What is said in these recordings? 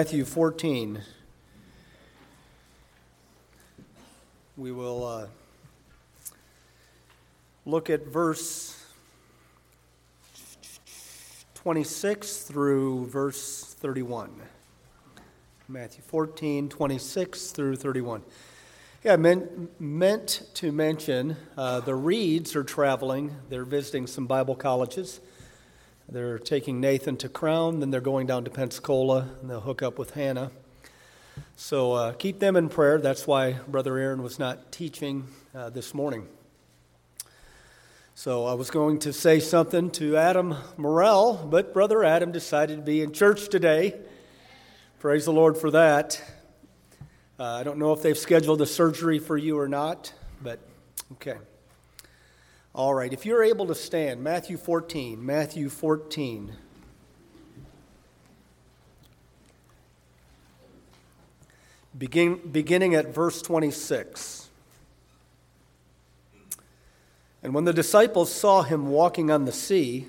Matthew 14. We will uh, look at verse 26 through verse 31. Matthew 14, 26 through 31. Yeah, meant, meant to mention uh, the Reeds are traveling. They're visiting some Bible colleges. They're taking Nathan to Crown, then they're going down to Pensacola, and they'll hook up with Hannah. So uh, keep them in prayer. That's why Brother Aaron was not teaching uh, this morning. So I was going to say something to Adam Morrell, but Brother Adam decided to be in church today. Praise the Lord for that. Uh, I don't know if they've scheduled a surgery for you or not, but okay. All right, if you're able to stand, Matthew 14, Matthew 14. Begin, beginning at verse 26. And when the disciples saw him walking on the sea,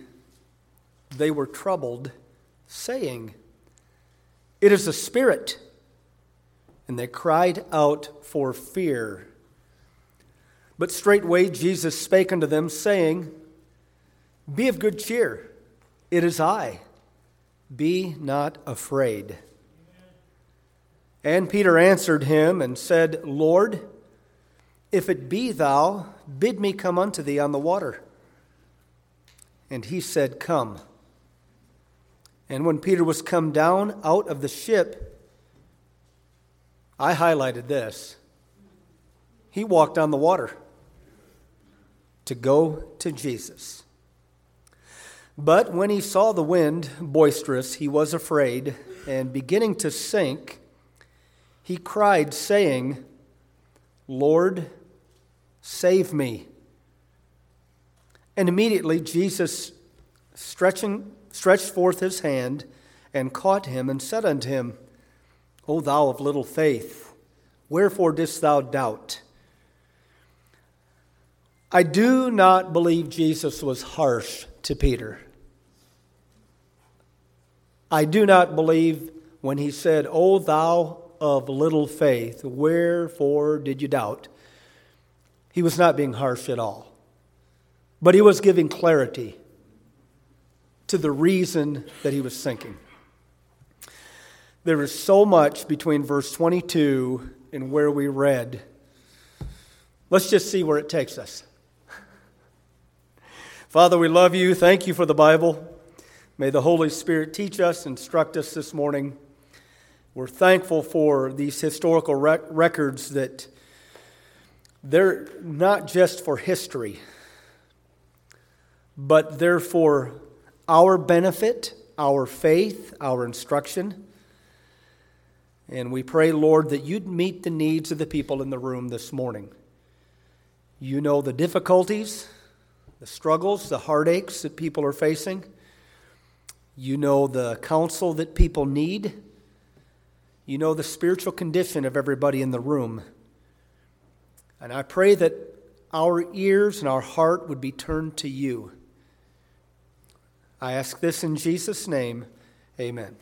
they were troubled, saying, It is a spirit. And they cried out for fear. But straightway Jesus spake unto them, saying, Be of good cheer, it is I. Be not afraid. And Peter answered him and said, Lord, if it be thou, bid me come unto thee on the water. And he said, Come. And when Peter was come down out of the ship, I highlighted this. He walked on the water to go to Jesus. But when he saw the wind boisterous, he was afraid, and beginning to sink, he cried, saying, Lord, save me. And immediately Jesus, stretching, stretched forth his hand and caught him and said unto him, O thou of little faith, wherefore didst thou doubt? I do not believe Jesus was harsh to Peter. I do not believe when he said, O thou of little faith, wherefore did you doubt? He was not being harsh at all. But he was giving clarity to the reason that he was sinking. There is so much between verse 22 and where we read. Let's just see where it takes us. Father, we love you. Thank you for the Bible. May the Holy Spirit teach us, instruct us this morning. We're thankful for these historical rec- records that they're not just for history, but they're for our benefit, our faith, our instruction. And we pray, Lord, that you'd meet the needs of the people in the room this morning. You know the difficulties the struggles, the heartaches that people are facing. You know the counsel that people need. You know the spiritual condition of everybody in the room. And I pray that our ears and our heart would be turned to you. I ask this in Jesus' name. Amen.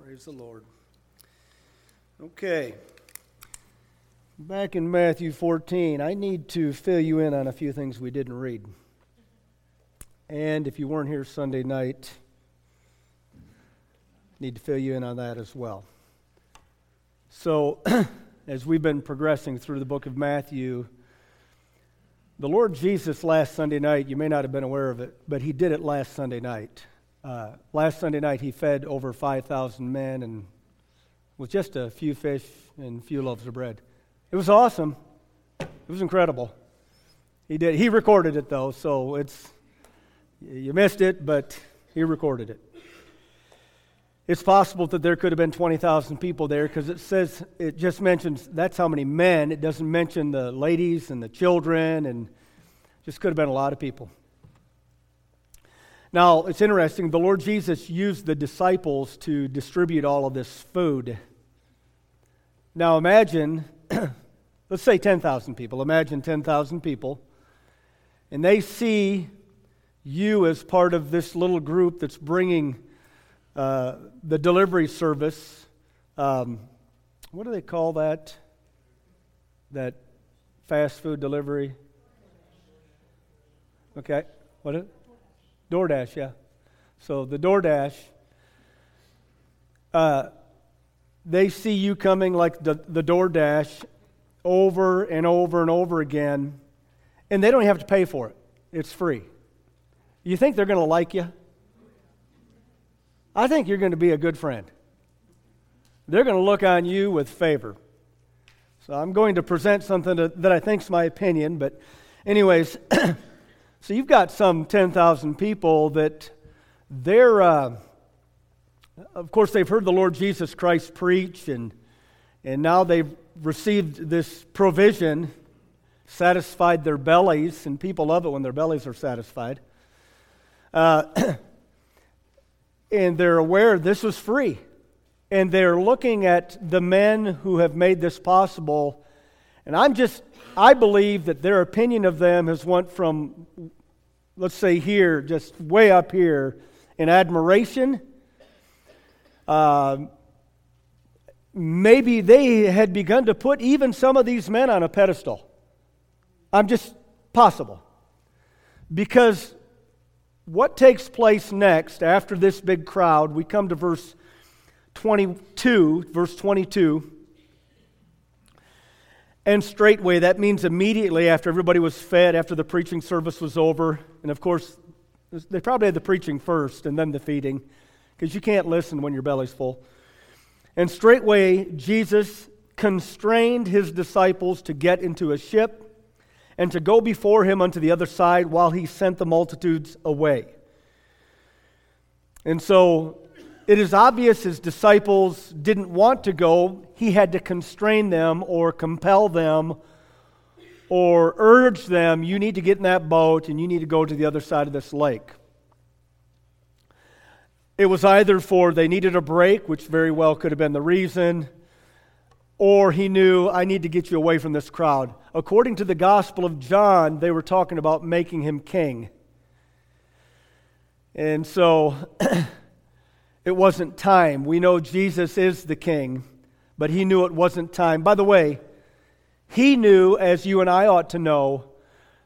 Praise the Lord. Okay. Back in Matthew 14, I need to fill you in on a few things we didn't read. And if you weren't here Sunday night, need to fill you in on that as well. So, as we've been progressing through the book of Matthew, the Lord Jesus last Sunday night, you may not have been aware of it, but he did it last Sunday night. Uh, last Sunday night, he fed over 5,000 men and with just a few fish and a few loaves of bread. It was awesome. It was incredible. He did. He recorded it though, so it's you missed it, but he recorded it. It's possible that there could have been 20,000 people there because it says, it just mentions that's how many men. It doesn't mention the ladies and the children, and just could have been a lot of people. Now, it's interesting. The Lord Jesus used the disciples to distribute all of this food. Now, imagine let's say 10,000 people. Imagine 10,000 people. And they see you as part of this little group that's bringing uh, the delivery service. Um, what do they call that? That fast food delivery? Okay. What is it? DoorDash, yeah. So the DoorDash, uh, they see you coming like the, the DoorDash over and over and over again, and they don't have to pay for it. It's free. You think they're going to like you? I think you're going to be a good friend. They're going to look on you with favor. So I'm going to present something to, that I think is my opinion, but, anyways, so you've got some 10,000 people that they're, uh, of course, they've heard the Lord Jesus Christ preach, and, and now they've received this provision, satisfied their bellies, and people love it when their bellies are satisfied. Uh, and they're aware this was free. And they're looking at the men who have made this possible. And I'm just, I believe that their opinion of them has went from, let's say here, just way up here, in admiration. Uh, maybe they had begun to put even some of these men on a pedestal. I'm just possible. Because what takes place next after this big crowd, we come to verse 22, verse 22. And straightway, that means immediately after everybody was fed, after the preaching service was over. And of course, they probably had the preaching first and then the feeding, because you can't listen when your belly's full. And straightway, Jesus constrained his disciples to get into a ship and to go before him unto the other side while he sent the multitudes away. And so it is obvious his disciples didn't want to go. He had to constrain them or compel them or urge them, you need to get in that boat and you need to go to the other side of this lake. It was either for they needed a break, which very well could have been the reason, or he knew, I need to get you away from this crowd. According to the Gospel of John, they were talking about making him king. And so it wasn't time. We know Jesus is the king, but he knew it wasn't time. By the way, he knew, as you and I ought to know,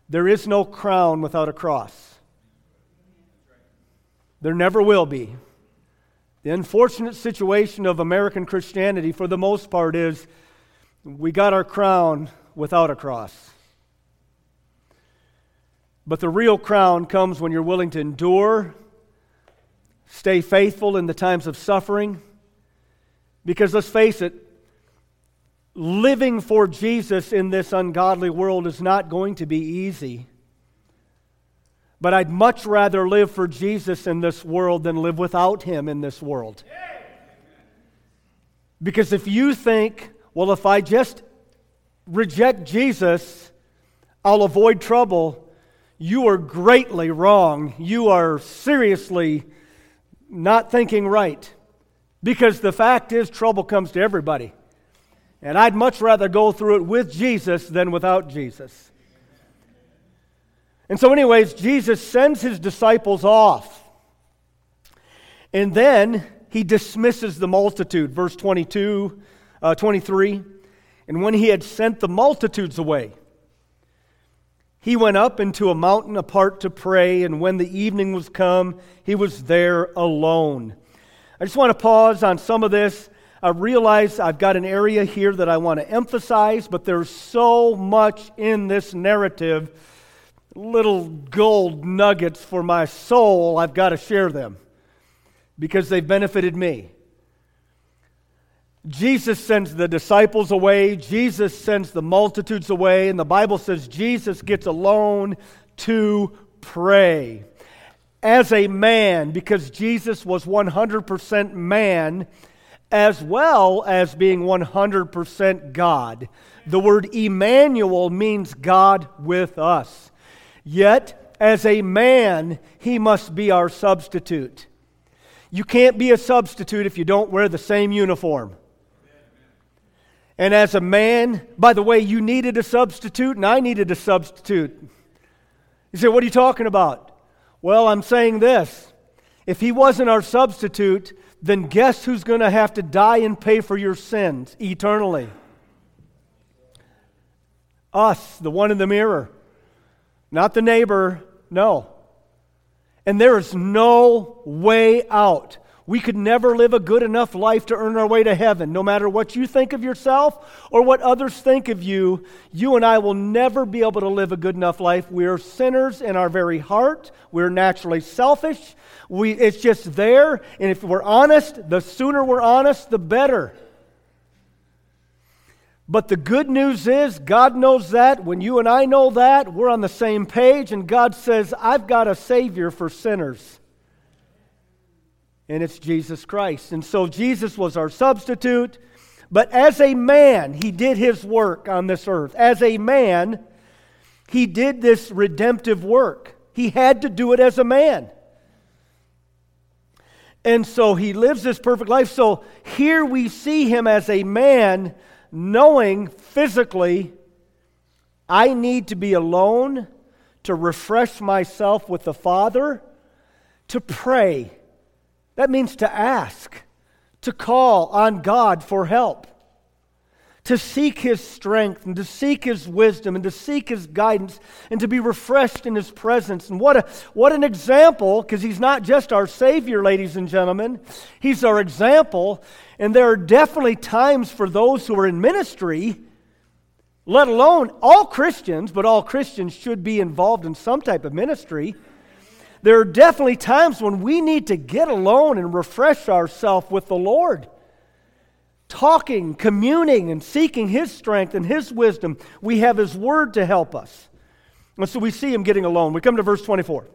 there is no crown without a cross. There never will be. The unfortunate situation of American Christianity, for the most part, is we got our crown without a cross. But the real crown comes when you're willing to endure, stay faithful in the times of suffering. Because let's face it, living for Jesus in this ungodly world is not going to be easy. But I'd much rather live for Jesus in this world than live without him in this world. Because if you think, well, if I just reject Jesus, I'll avoid trouble, you are greatly wrong. You are seriously not thinking right. Because the fact is, trouble comes to everybody. And I'd much rather go through it with Jesus than without Jesus. And so, anyways, Jesus sends his disciples off. And then he dismisses the multitude. Verse 22, uh, 23. And when he had sent the multitudes away, he went up into a mountain apart to pray. And when the evening was come, he was there alone. I just want to pause on some of this. I realize I've got an area here that I want to emphasize, but there's so much in this narrative little gold nuggets for my soul, I've got to share them because they've benefited me. Jesus sends the disciples away, Jesus sends the multitudes away, and the Bible says Jesus gets alone to pray. As a man, because Jesus was 100% man, as well as being 100% God. The word Emmanuel means God with us. Yet, as a man, he must be our substitute. You can't be a substitute if you don't wear the same uniform. And as a man, by the way, you needed a substitute, and I needed a substitute. You say, What are you talking about? Well, I'm saying this. If he wasn't our substitute, then guess who's going to have to die and pay for your sins eternally? Us, the one in the mirror. Not the neighbor, no. And there is no way out. We could never live a good enough life to earn our way to heaven. No matter what you think of yourself or what others think of you, you and I will never be able to live a good enough life. We are sinners in our very heart. We're naturally selfish. We, it's just there. And if we're honest, the sooner we're honest, the better. But the good news is, God knows that. When you and I know that, we're on the same page, and God says, I've got a Savior for sinners. And it's Jesus Christ. And so Jesus was our substitute. But as a man, he did his work on this earth. As a man, he did this redemptive work. He had to do it as a man. And so he lives this perfect life. So here we see him as a man knowing physically, I need to be alone to refresh myself with the Father, to pray. That means to ask, to call on God for help to seek his strength and to seek his wisdom and to seek his guidance and to be refreshed in his presence. And what, a, what an example, because he's not just our Savior, ladies and gentlemen, he's our example. And there are definitely times for those who are in ministry, let alone all Christians, but all Christians should be involved in some type of ministry. There are definitely times when we need to get alone and refresh ourselves with the Lord talking, communing, and seeking His strength and His wisdom. We have His Word to help us. And so we see Him getting alone. We come to verse 24.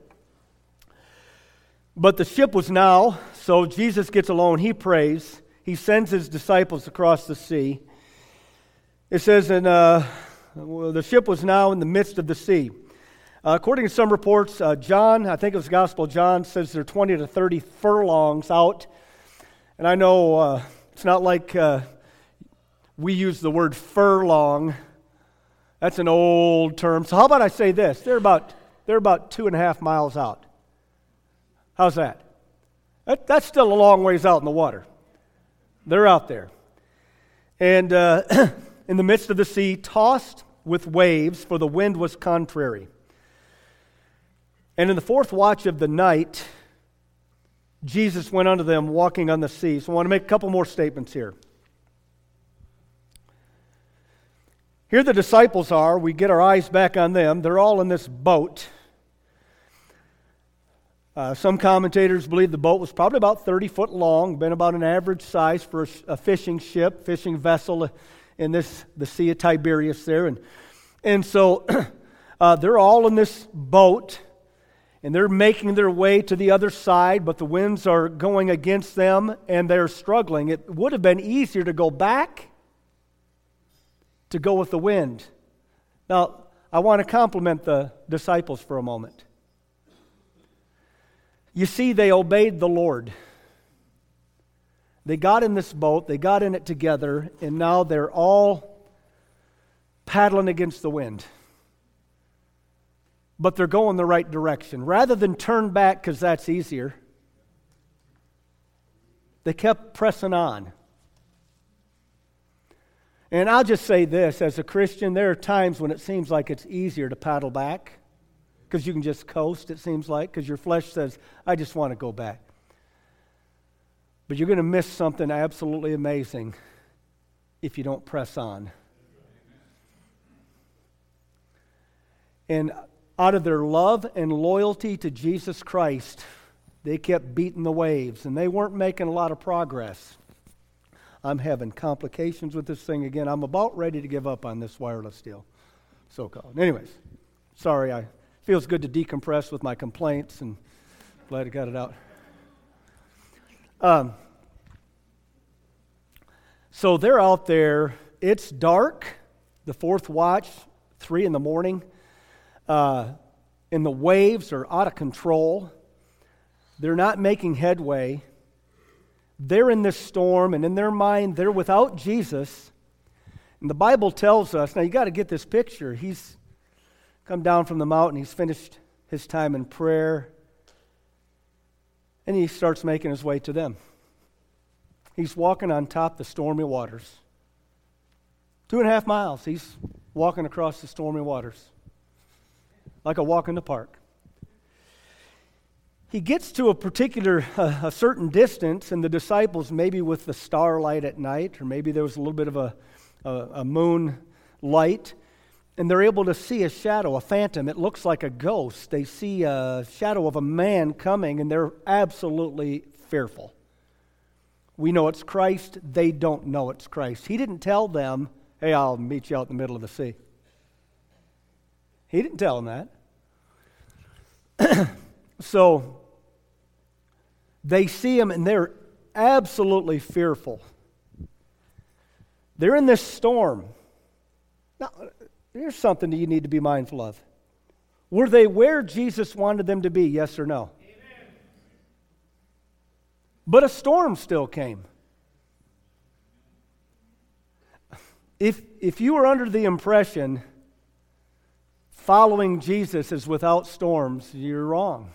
But the ship was now, so Jesus gets alone. He prays. He sends His disciples across the sea. It says, and uh, the ship was now in the midst of the sea. Uh, according to some reports, uh, John, I think it was Gospel John, says they're 20 to 30 furlongs out. And I know uh, it's not like uh, we use the word furlong. That's an old term. So, how about I say this? They're about, they're about two and a half miles out. How's that? that that's still a long ways out in the water. They're out there. And uh, in the midst of the sea, tossed with waves, for the wind was contrary. And in the fourth watch of the night, Jesus went unto them walking on the sea. So I want to make a couple more statements here. Here the disciples are. We get our eyes back on them. They're all in this boat. Uh, some commentators believe the boat was probably about 30 foot long, been about an average size for a, a fishing ship, fishing vessel in this the Sea of Tiberias there. And, and so uh, they're all in this boat and they're making their way to the other side, but the winds are going against them and they're struggling. It would have been easier to go back to go with the wind. Now, I want to compliment the disciples for a moment. You see, they obeyed the Lord. They got in this boat, they got in it together, and now they're all paddling against the wind but they're going the right direction. Rather than turn back because that's easier, they kept pressing on. And I'll just say this as a Christian, there are times when it seems like it's easier to paddle back because you can just coast, it seems like, because your flesh says, I just want to go back. But you're going to miss something absolutely amazing if you don't press on. And out of their love and loyalty to Jesus Christ, they kept beating the waves and they weren't making a lot of progress. I'm having complications with this thing again. I'm about ready to give up on this wireless deal, so called. Anyways, sorry, I feels good to decompress with my complaints and glad I got it out. Um, so they're out there. It's dark, the fourth watch, three in the morning uh, and the waves are out of control. They're not making headway. They're in this storm, and in their mind, they're without Jesus. And the Bible tells us now, you got to get this picture. He's come down from the mountain, he's finished his time in prayer, and he starts making his way to them. He's walking on top the stormy waters. Two and a half miles, he's walking across the stormy waters like a walk in the park. He gets to a particular, a certain distance, and the disciples, maybe with the starlight at night, or maybe there was a little bit of a, a, a moon light, and they're able to see a shadow, a phantom. It looks like a ghost. They see a shadow of a man coming, and they're absolutely fearful. We know it's Christ. They don't know it's Christ. He didn't tell them, hey, I'll meet you out in the middle of the sea. He didn't tell them that. so they see him and they're absolutely fearful. They're in this storm. Now, here's something that you need to be mindful of. Were they where Jesus wanted them to be, yes or no? Amen. But a storm still came. If, if you were under the impression following Jesus is without storms, you're wrong.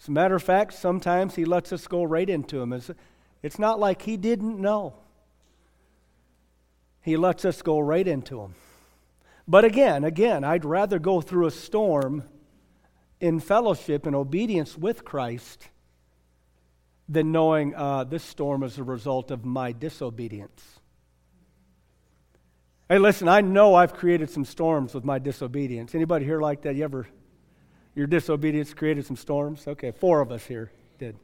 As a matter of fact, sometimes he lets us go right into him. It's, not like he didn't know. He lets us go right into him. But again, again, I'd rather go through a storm in fellowship and obedience with Christ than knowing uh, this storm is a result of my disobedience. Hey, listen, I know I've created some storms with my disobedience. Anybody here like that? You ever, your disobedience created some storms? Okay, four of us here did.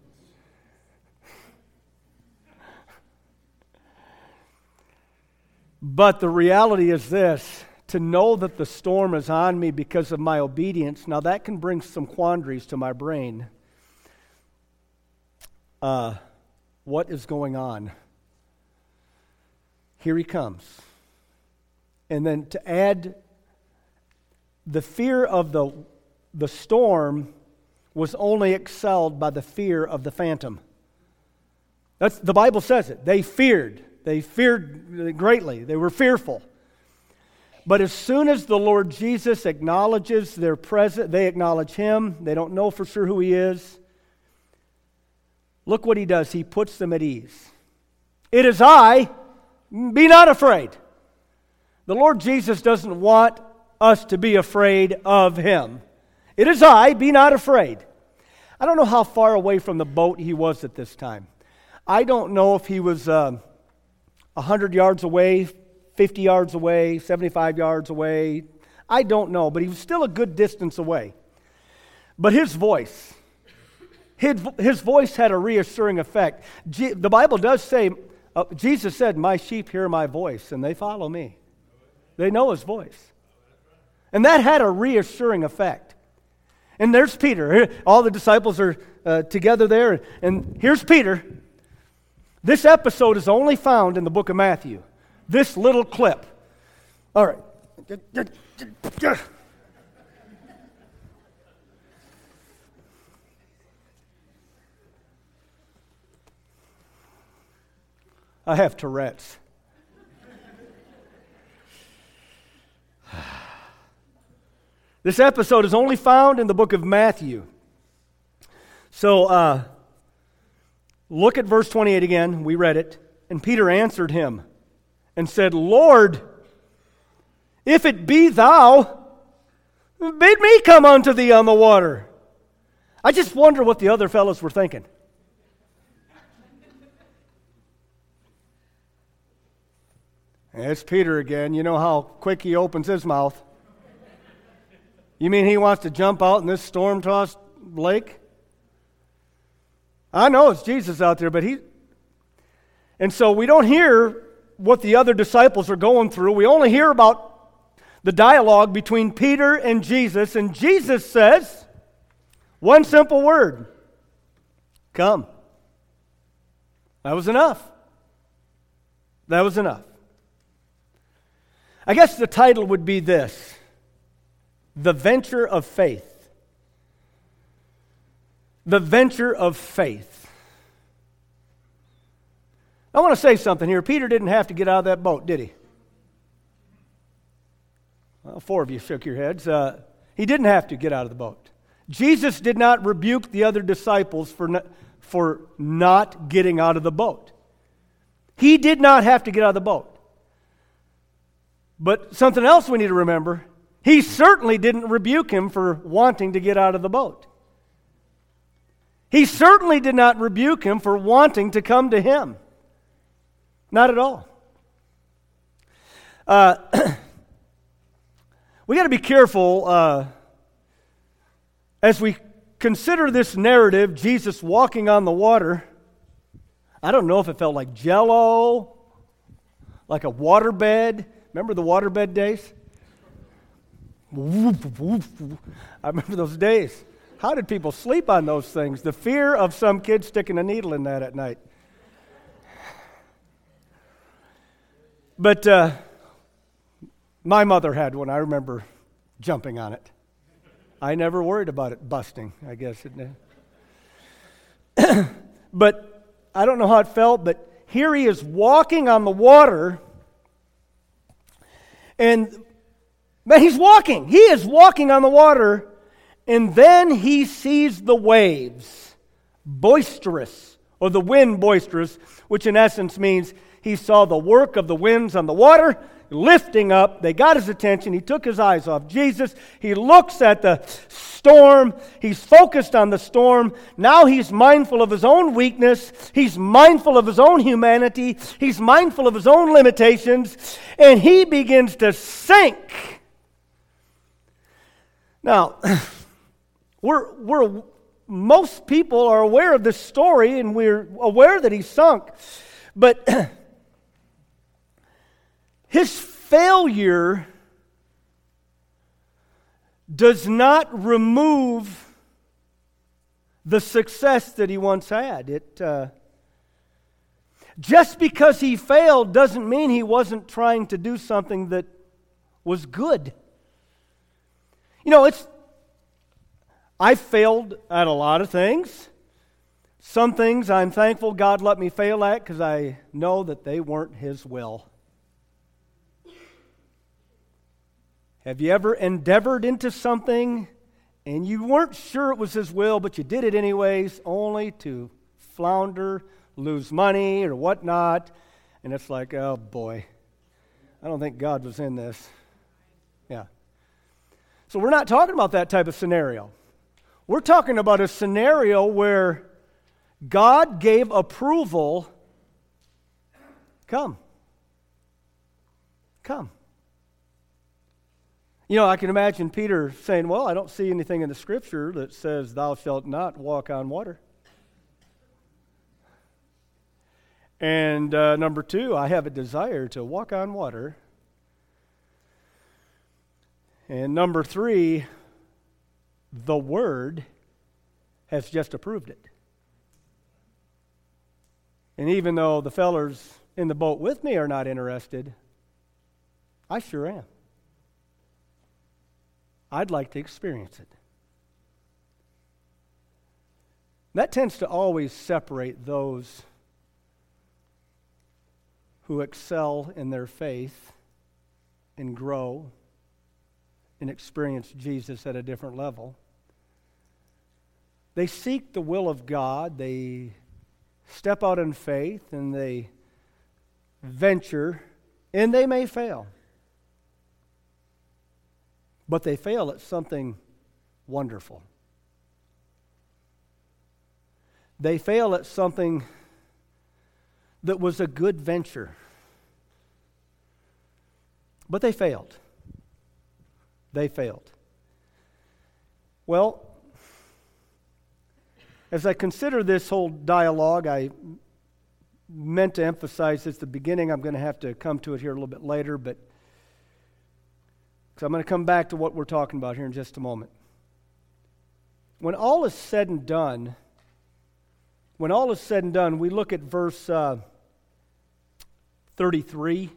But the reality is this to know that the storm is on me because of my obedience, now that can bring some quandaries to my brain. Uh, what is going on? Here he comes. And then to add the fear of the, the storm was only excelled by the fear of the phantom. That's, the Bible says it. They feared. They feared greatly. They were fearful. But as soon as the Lord Jesus acknowledges their presence, they acknowledge him. They don't know for sure who he is. Look what he does. He puts them at ease. It is I. Be not afraid. The Lord Jesus doesn't want us to be afraid of him. It is I, be not afraid. I don't know how far away from the boat he was at this time. I don't know if he was uh, 100 yards away, 50 yards away, 75 yards away. I don't know, but he was still a good distance away. But his voice, his, his voice had a reassuring effect. the Bible does say, uh, Jesus said, My sheep hear my voice, and they follow me. They know his voice. And that had a reassuring effect. And there's Peter. All the disciples are uh, together there. And here's Peter. This episode is only found in the book of Matthew. This little clip. All right. I have Tourette's. This episode is only found in the book of Matthew. So uh, look at verse 28 again. We read it. And Peter answered him and said, Lord, if it be thou, bid me come unto thee on the water. I just wonder what the other fellows were thinking. It's Peter again. You know how quick he opens his mouth. You mean he wants to jump out in this storm tossed lake? I know it's Jesus out there, but he. And so we don't hear what the other disciples are going through. We only hear about the dialogue between Peter and Jesus. And Jesus says one simple word Come. That was enough. That was enough. I guess the title would be this The Venture of Faith. The Venture of Faith. I want to say something here. Peter didn't have to get out of that boat, did he? Well, four of you shook your heads. Uh, he didn't have to get out of the boat. Jesus did not rebuke the other disciples for, for not getting out of the boat. He did not have to get out of the boat. But something else we need to remember he certainly didn't rebuke him for wanting to get out of the boat. He certainly did not rebuke him for wanting to come to him. Not at all. Uh, we got to be careful uh, as we consider this narrative Jesus walking on the water. I don't know if it felt like jello, like a waterbed. Remember the waterbed days? I remember those days. How did people sleep on those things? The fear of some kid sticking a needle in that at night. But uh, my mother had one. I remember jumping on it. I never worried about it busting, I guess. It but I don't know how it felt, but here he is walking on the water. And man, he's walking. He is walking on the water. And then he sees the waves boisterous, or the wind boisterous, which in essence means he saw the work of the winds on the water lifting up. They got his attention. He took his eyes off Jesus. He looks at the storm. He's focused on the storm. Now he's mindful of his own weakness. He's mindful of his own humanity. He's mindful of his own limitations. And he begins to sink. Now, we're, we're, most people are aware of this story and we're aware that he sunk. But his failure does not remove the success that he once had. It, uh, just because he failed doesn't mean he wasn't trying to do something that was good. You know, it's. I failed at a lot of things. Some things I'm thankful God let me fail at because I know that they weren't His will. Have you ever endeavored into something and you weren't sure it was His will, but you did it anyways, only to flounder, lose money, or whatnot? And it's like, oh boy, I don't think God was in this. Yeah. So we're not talking about that type of scenario. We're talking about a scenario where God gave approval. Come. Come. You know, I can imagine Peter saying, Well, I don't see anything in the scripture that says, Thou shalt not walk on water. And uh, number two, I have a desire to walk on water. And number three, the Word has just approved it. And even though the fellers in the boat with me are not interested, I sure am. I'd like to experience it. That tends to always separate those who excel in their faith and grow and experience Jesus at a different level. They seek the will of God, they step out in faith, and they venture, and they may fail but they fail at something wonderful. They fail at something that was a good venture. But they failed. They failed. Well, as I consider this whole dialogue, I meant to emphasize at the beginning. I'm going to have to come to it here a little bit later, but I'm going to come back to what we're talking about here in just a moment. When all is said and done, when all is said and done, we look at verse uh, 33.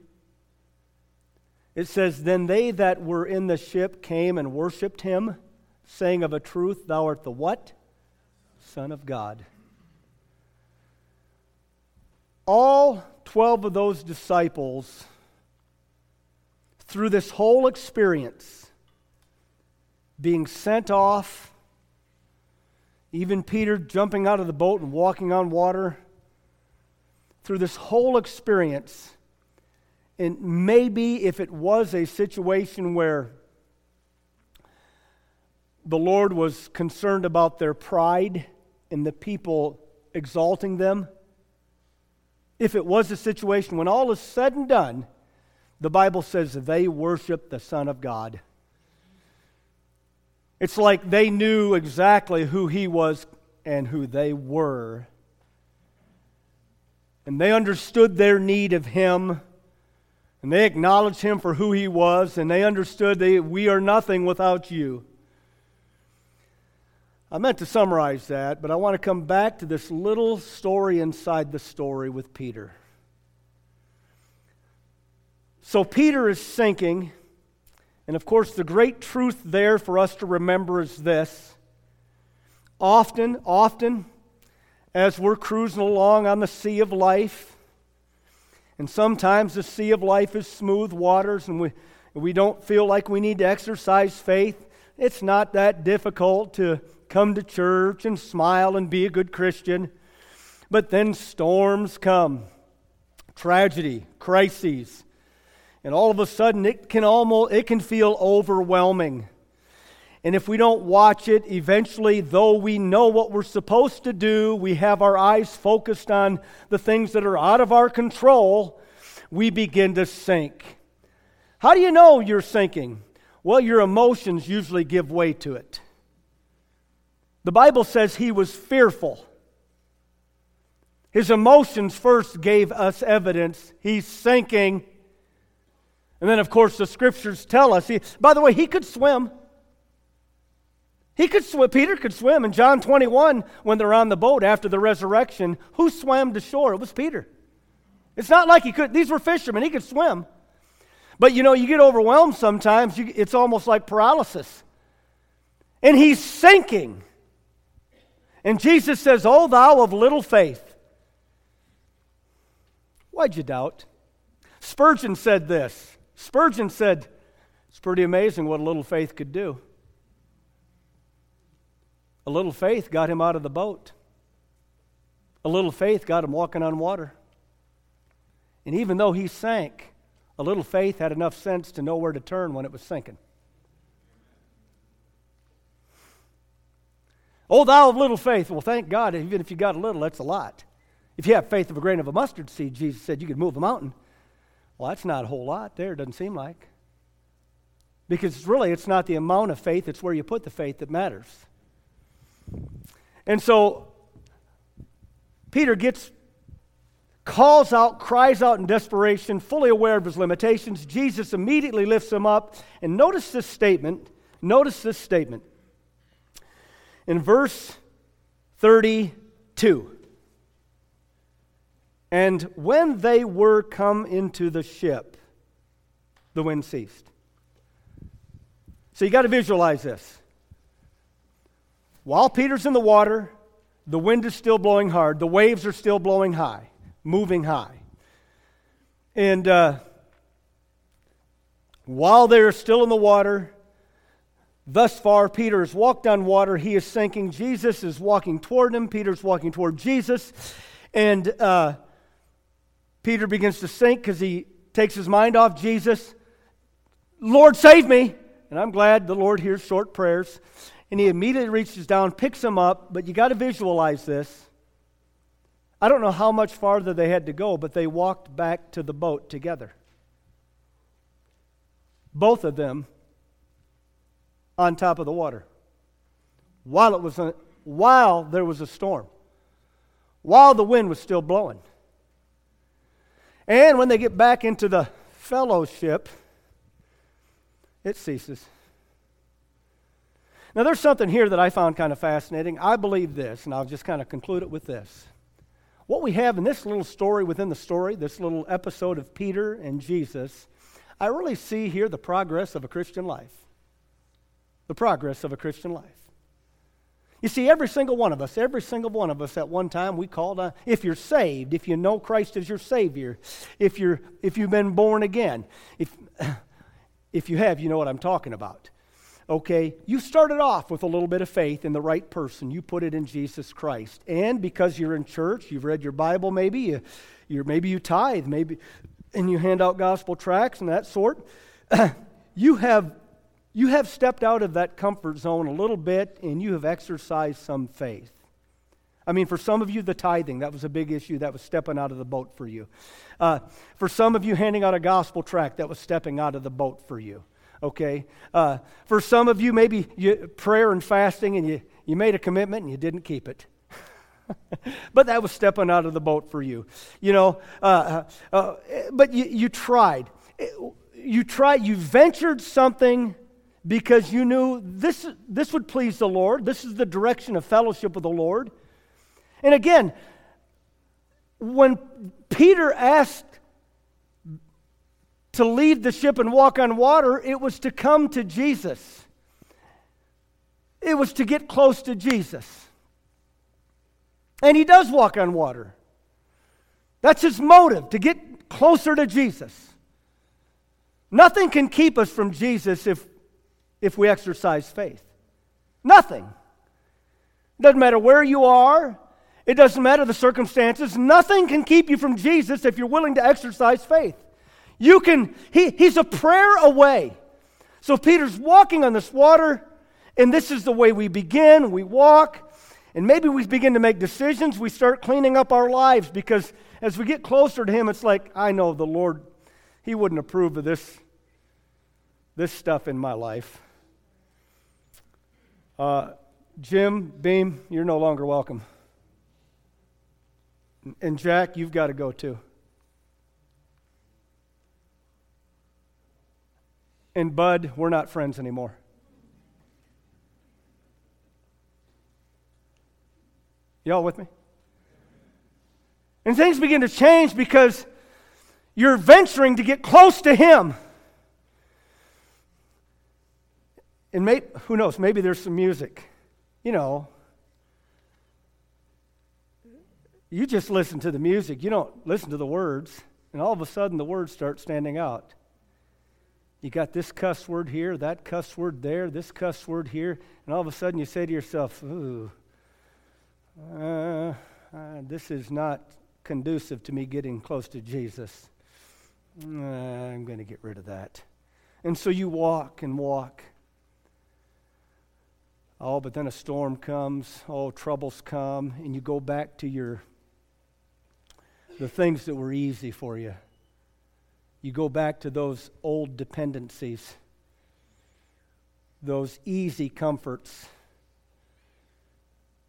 It says, Then they that were in the ship came and worshipped him, saying of a truth, Thou art the what? Son of God. All 12 of those disciples through this whole experience, being sent off even Peter jumping out of the boat and walking on water, through this whole experience, and maybe if it was a situation where the Lord was concerned about their pride and the people exalting them, if it was a situation when all is said and done, the Bible says they worshiped the Son of God. It's like they knew exactly who he was and who they were. And they understood their need of him. And they acknowledged him for who he was. And they understood that we are nothing without you. I meant to summarize that, but I want to come back to this little story inside the story with Peter. So Peter is sinking. And of course, the great truth there for us to remember is this. Often, often, as we're cruising along on the sea of life, and sometimes the sea of life is smooth waters and we, we don't feel like we need to exercise faith, it's not that difficult to come to church and smile and be a good Christian. But then storms come, tragedy, crises, and all of a sudden it can almost it can feel overwhelming. And if we don't watch it, eventually, though we know what we're supposed to do, we have our eyes focused on the things that are out of our control, we begin to sink. How do you know you're sinking? Well, your emotions usually give way to it. The Bible says he was fearful. His emotions first gave us evidence he's sinking and then, of course, the scriptures tell us. He, by the way, he could swim. He could swim. Peter could swim. In John 21, when they're on the boat after the resurrection, who swam to shore? It was Peter. It's not like he could. These were fishermen. He could swim. But you know, you get overwhelmed sometimes. You, it's almost like paralysis. And he's sinking. And Jesus says, Oh, thou of little faith. Why'd you doubt? Spurgeon said this Spurgeon said, It's pretty amazing what a little faith could do. A little faith got him out of the boat. A little faith got him walking on water. And even though he sank, a little faith had enough sense to know where to turn when it was sinking. Oh, thou of little faith. Well, thank God, even if you got a little, that's a lot. If you have faith of a grain of a mustard seed, Jesus said you could move a mountain. Well, that's not a whole lot there, doesn't seem like. Because really, it's not the amount of faith, it's where you put the faith that matters. And so, Peter gets, calls out, cries out in desperation, fully aware of his limitations. Jesus immediately lifts him up. And notice this statement. Notice this statement. In verse 32. And when they were come into the ship, the wind ceased. So you got to visualize this. While Peter's in the water, the wind is still blowing hard, the waves are still blowing high, moving high. And uh, while they're still in the water, thus far, Peter has walked on water. He is sinking. Jesus is walking toward him. Peter's walking toward Jesus. And uh, Peter begins to sink because he takes his mind off Jesus. Lord, save me. And I'm glad the Lord hears short prayers. And he immediately reaches down, picks him up, but you got to visualize this. I don't know how much farther they had to go, but they walked back to the boat together. Both of them on top of the water. While it was a, while there was a storm. While the wind was still blowing. And when they get back into the fellowship, it ceases. Now, there's something here that I found kind of fascinating. I believe this, and I'll just kind of conclude it with this. What we have in this little story within the story, this little episode of Peter and Jesus, I really see here the progress of a Christian life. The progress of a Christian life. You see, every single one of us, every single one of us at one time, we called on, if you're saved, if you know Christ as your Savior, if, you're, if you've been born again, if, if you have, you know what I'm talking about. Okay, you started off with a little bit of faith in the right person. You put it in Jesus Christ. And because you're in church, you've read your Bible maybe, you, you're, maybe you tithe, maybe, and you hand out gospel tracts and that sort, you have, you have stepped out of that comfort zone a little bit and you have exercised some faith. I mean, for some of you, the tithing, that was a big issue. That was stepping out of the boat for you. Uh, for some of you, handing out a gospel tract, that was stepping out of the boat for you. Okay? Uh, for some of you, maybe you, prayer and fasting, and you, you made a commitment and you didn't keep it. but that was stepping out of the boat for you. You know, uh, uh, uh but you, you tried. You tried, you ventured something because you knew this, this would please the Lord. This is the direction of fellowship with the Lord. And again, when Peter asked to leave the ship and walk on water, it was to come to Jesus. It was to get close to Jesus. And he does walk on water. That's his motive, to get closer to Jesus. Nothing can keep us from Jesus if, if we exercise faith. Nothing. Doesn't matter where you are, it doesn't matter the circumstances. Nothing can keep you from Jesus if you're willing to exercise faith. You can, he, he's a prayer away. So Peter's walking on this water, and this is the way we begin. We walk, and maybe we begin to make decisions. We start cleaning up our lives because as we get closer to him, it's like, I know the Lord, he wouldn't approve of this, this stuff in my life. Uh, Jim, Beam, you're no longer welcome. And Jack, you've got to go too. And Bud, we're not friends anymore. Y'all with me? And things begin to change because you're venturing to get close to Him. And may, who knows, maybe there's some music. You know, you just listen to the music, you don't listen to the words, and all of a sudden the words start standing out. You got this cuss word here, that cuss word there, this cuss word here, and all of a sudden you say to yourself, Ooh, uh, uh, this is not conducive to me getting close to Jesus. Uh, I'm going to get rid of that. And so you walk and walk. Oh, but then a storm comes, oh, troubles come, and you go back to your the things that were easy for you. You go back to those old dependencies, those easy comforts,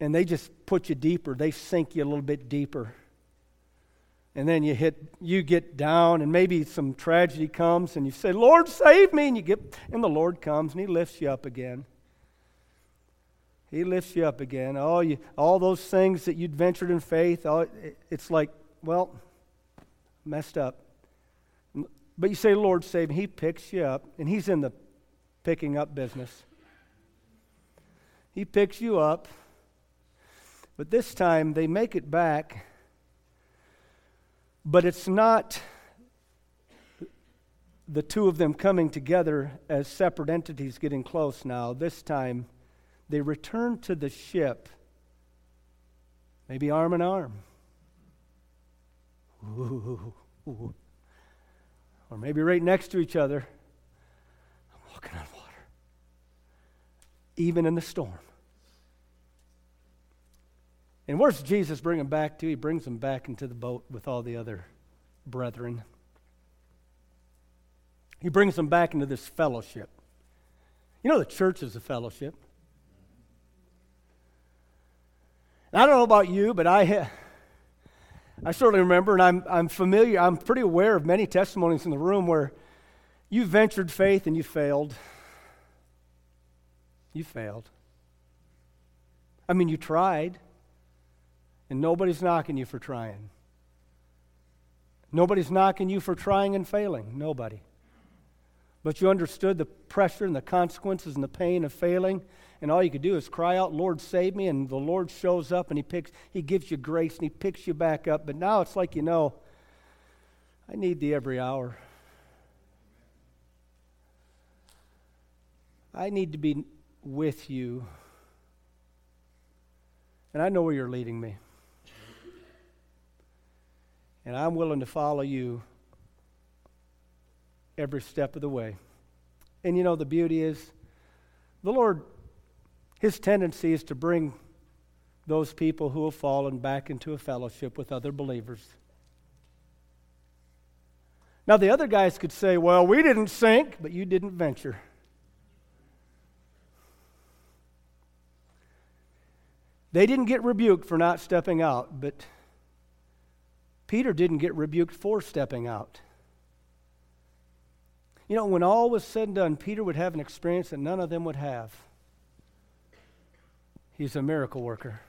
and they just put you deeper. They sink you a little bit deeper. And then you hit, you get down, and maybe some tragedy comes, and you say, "Lord, save me!" And you get, and the Lord comes, and He lifts you up again. He lifts you up again. All you, all those things that you'd ventured in faith, all, it's like well, messed up. But you say, Lord, save me. He picks you up, and He's in the picking up business. He picks you up, but this time they make it back, but it's not the two of them coming together as separate entities getting close now. This time they return to the ship, maybe arm in arm. Ooh, ooh. Or maybe right next to each other. I'm walking on water. Even in the storm. And where's Jesus bring them back to? He brings them back into the boat with all the other brethren. He brings them back into this fellowship. You know, the church is a fellowship. And I don't know about you, but I, I certainly remember, and I'm, I'm familiar, I'm pretty aware of many testimonies in the room where you ventured faith and you failed. You failed. I mean, you tried, and nobody's knocking you for trying. Nobody's knocking you for trying and failing. Nobody. But you understood the pressure and the consequences and the pain of failing, and all you could do is cry out, Lord, save me, and the Lord shows up and He picks, He gives you grace and He picks you back up. But now it's like you know, I need thee every hour. I need to be with you. And I know where you're leading me. And I'm willing to follow you every step of the way. And you know, the beauty is, the Lord, His tendency is to bring those people who have fallen back into a fellowship with other believers. Now, the other guys could say, well, we didn't sink, but you didn't venture. They didn't get rebuked for not stepping out, but Peter didn't get rebuked for stepping out. You know, when all was said and done, Peter would have an experience that none of them would have. He's a miracle worker.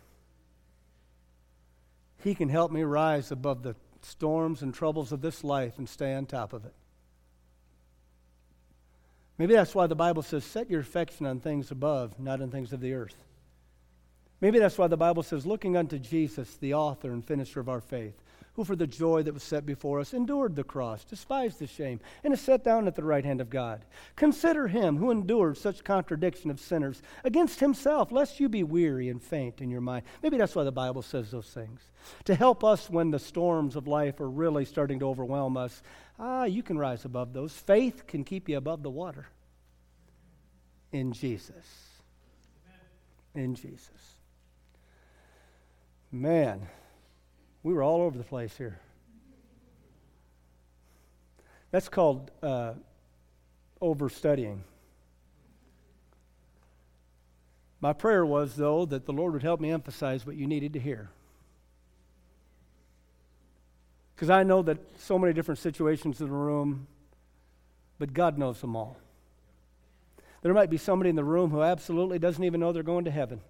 He can help me rise above the storms and troubles of this life and stay on top of it. Maybe that's why the Bible says, set your affection on things above, not on things of the earth. Maybe that's why the Bible says, looking unto Jesus, the author and finisher of our faith, who for the joy that was set before us endured the cross, despised the shame, and is set down at the right hand of God. Consider him who endured such contradiction of sinners against himself, lest you be weary and faint in your mind. Maybe that's why the Bible says those things. To help us when the storms of life are really starting to overwhelm us, ah, you can rise above those. Faith can keep you above the water. In Jesus. In Jesus. Man we were all over the place here. That's called uh, overstudying. My prayer was, though, that the Lord would help me emphasize what you needed to hear. Because I know that so many different situations in the room, but God knows them all. There might be somebody in the room who absolutely doesn't even know they're going to heaven.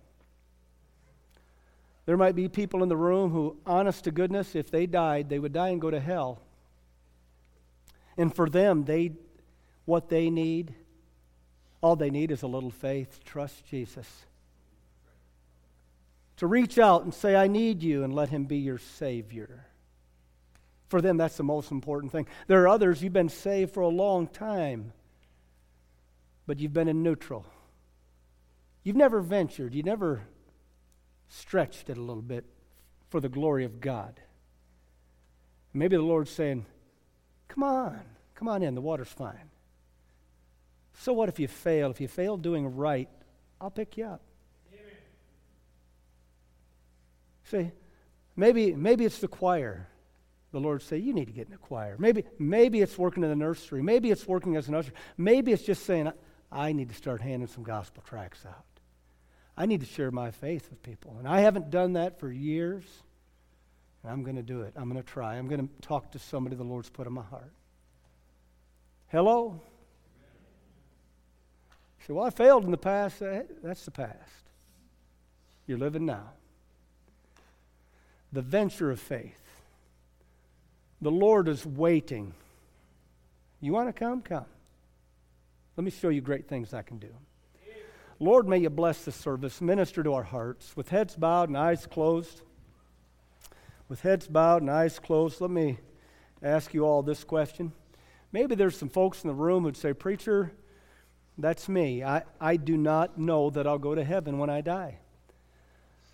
There might be people in the room who, honest to goodness, if they died, they would die and go to hell. And for them, they, what they need, all they need is a little faith. Trust Jesus. To reach out and say, I need you, and let him be your Savior. For them, that's the most important thing. There are others, you've been saved for a long time, but you've been in neutral. You've never ventured. You never stretched it a little bit for the glory of God. Maybe the Lord's saying, Come on, come on in, the water's fine. So what if you fail? If you fail doing right, I'll pick you up. Amen. See, maybe, maybe it's the choir. The Lord say, you need to get in the choir. Maybe, maybe it's working in the nursery. Maybe it's working as an usher. Maybe it's just saying, I need to start handing some gospel tracts out. I need to share my faith with people. And I haven't done that for years. And I'm going to do it. I'm going to try. I'm going to talk to somebody the Lord's put in my heart. Hello? You say, well, I failed in the past. That's the past. You're living now. The venture of faith. The Lord is waiting. You want to come? Come. Let me show you great things I can do. Lord, may you bless this service, minister to our hearts. With heads bowed and eyes closed, with heads bowed and eyes closed, let me ask you all this question. Maybe there's some folks in the room who'd say, Preacher, that's me. I, I do not know that I'll go to heaven when I die.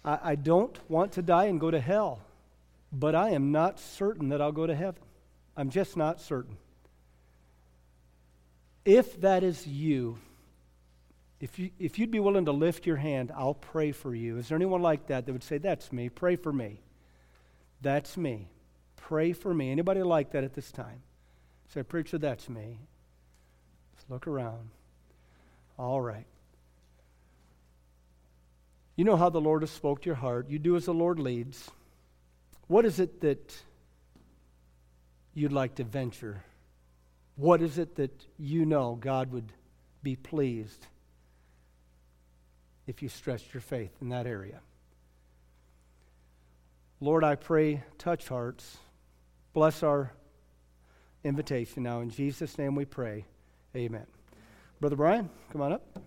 I, I don't want to die and go to hell, but I am not certain that I'll go to heaven. I'm just not certain. If that is you, if, you, if you'd be willing to lift your hand, I'll pray for you. Is there anyone like that that would say, That's me? Pray for me. That's me. Pray for me. Anybody like that at this time? Say, Preacher, that's me. Let's look around. All right. You know how the Lord has spoke to your heart. You do as the Lord leads. What is it that you'd like to venture? What is it that you know God would be pleased? If you stretched your faith in that area. Lord, I pray, touch hearts. Bless our invitation now. In Jesus' name we pray. Amen. Brother Brian, come on up.